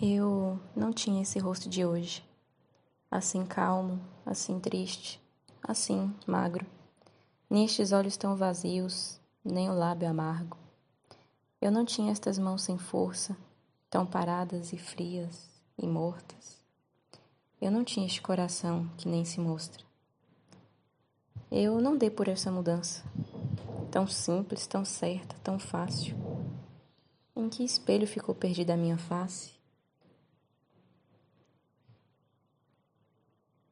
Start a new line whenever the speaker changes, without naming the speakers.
Eu não tinha esse rosto de hoje. Assim calmo, assim triste, assim magro. Nestes olhos tão vazios, nem o lábio amargo. Eu não tinha estas mãos sem força, tão paradas e frias e mortas. Eu não tinha este coração que nem se mostra. Eu não dei por essa mudança. Tão simples, tão certa, tão fácil. Em que espelho ficou perdida a minha face?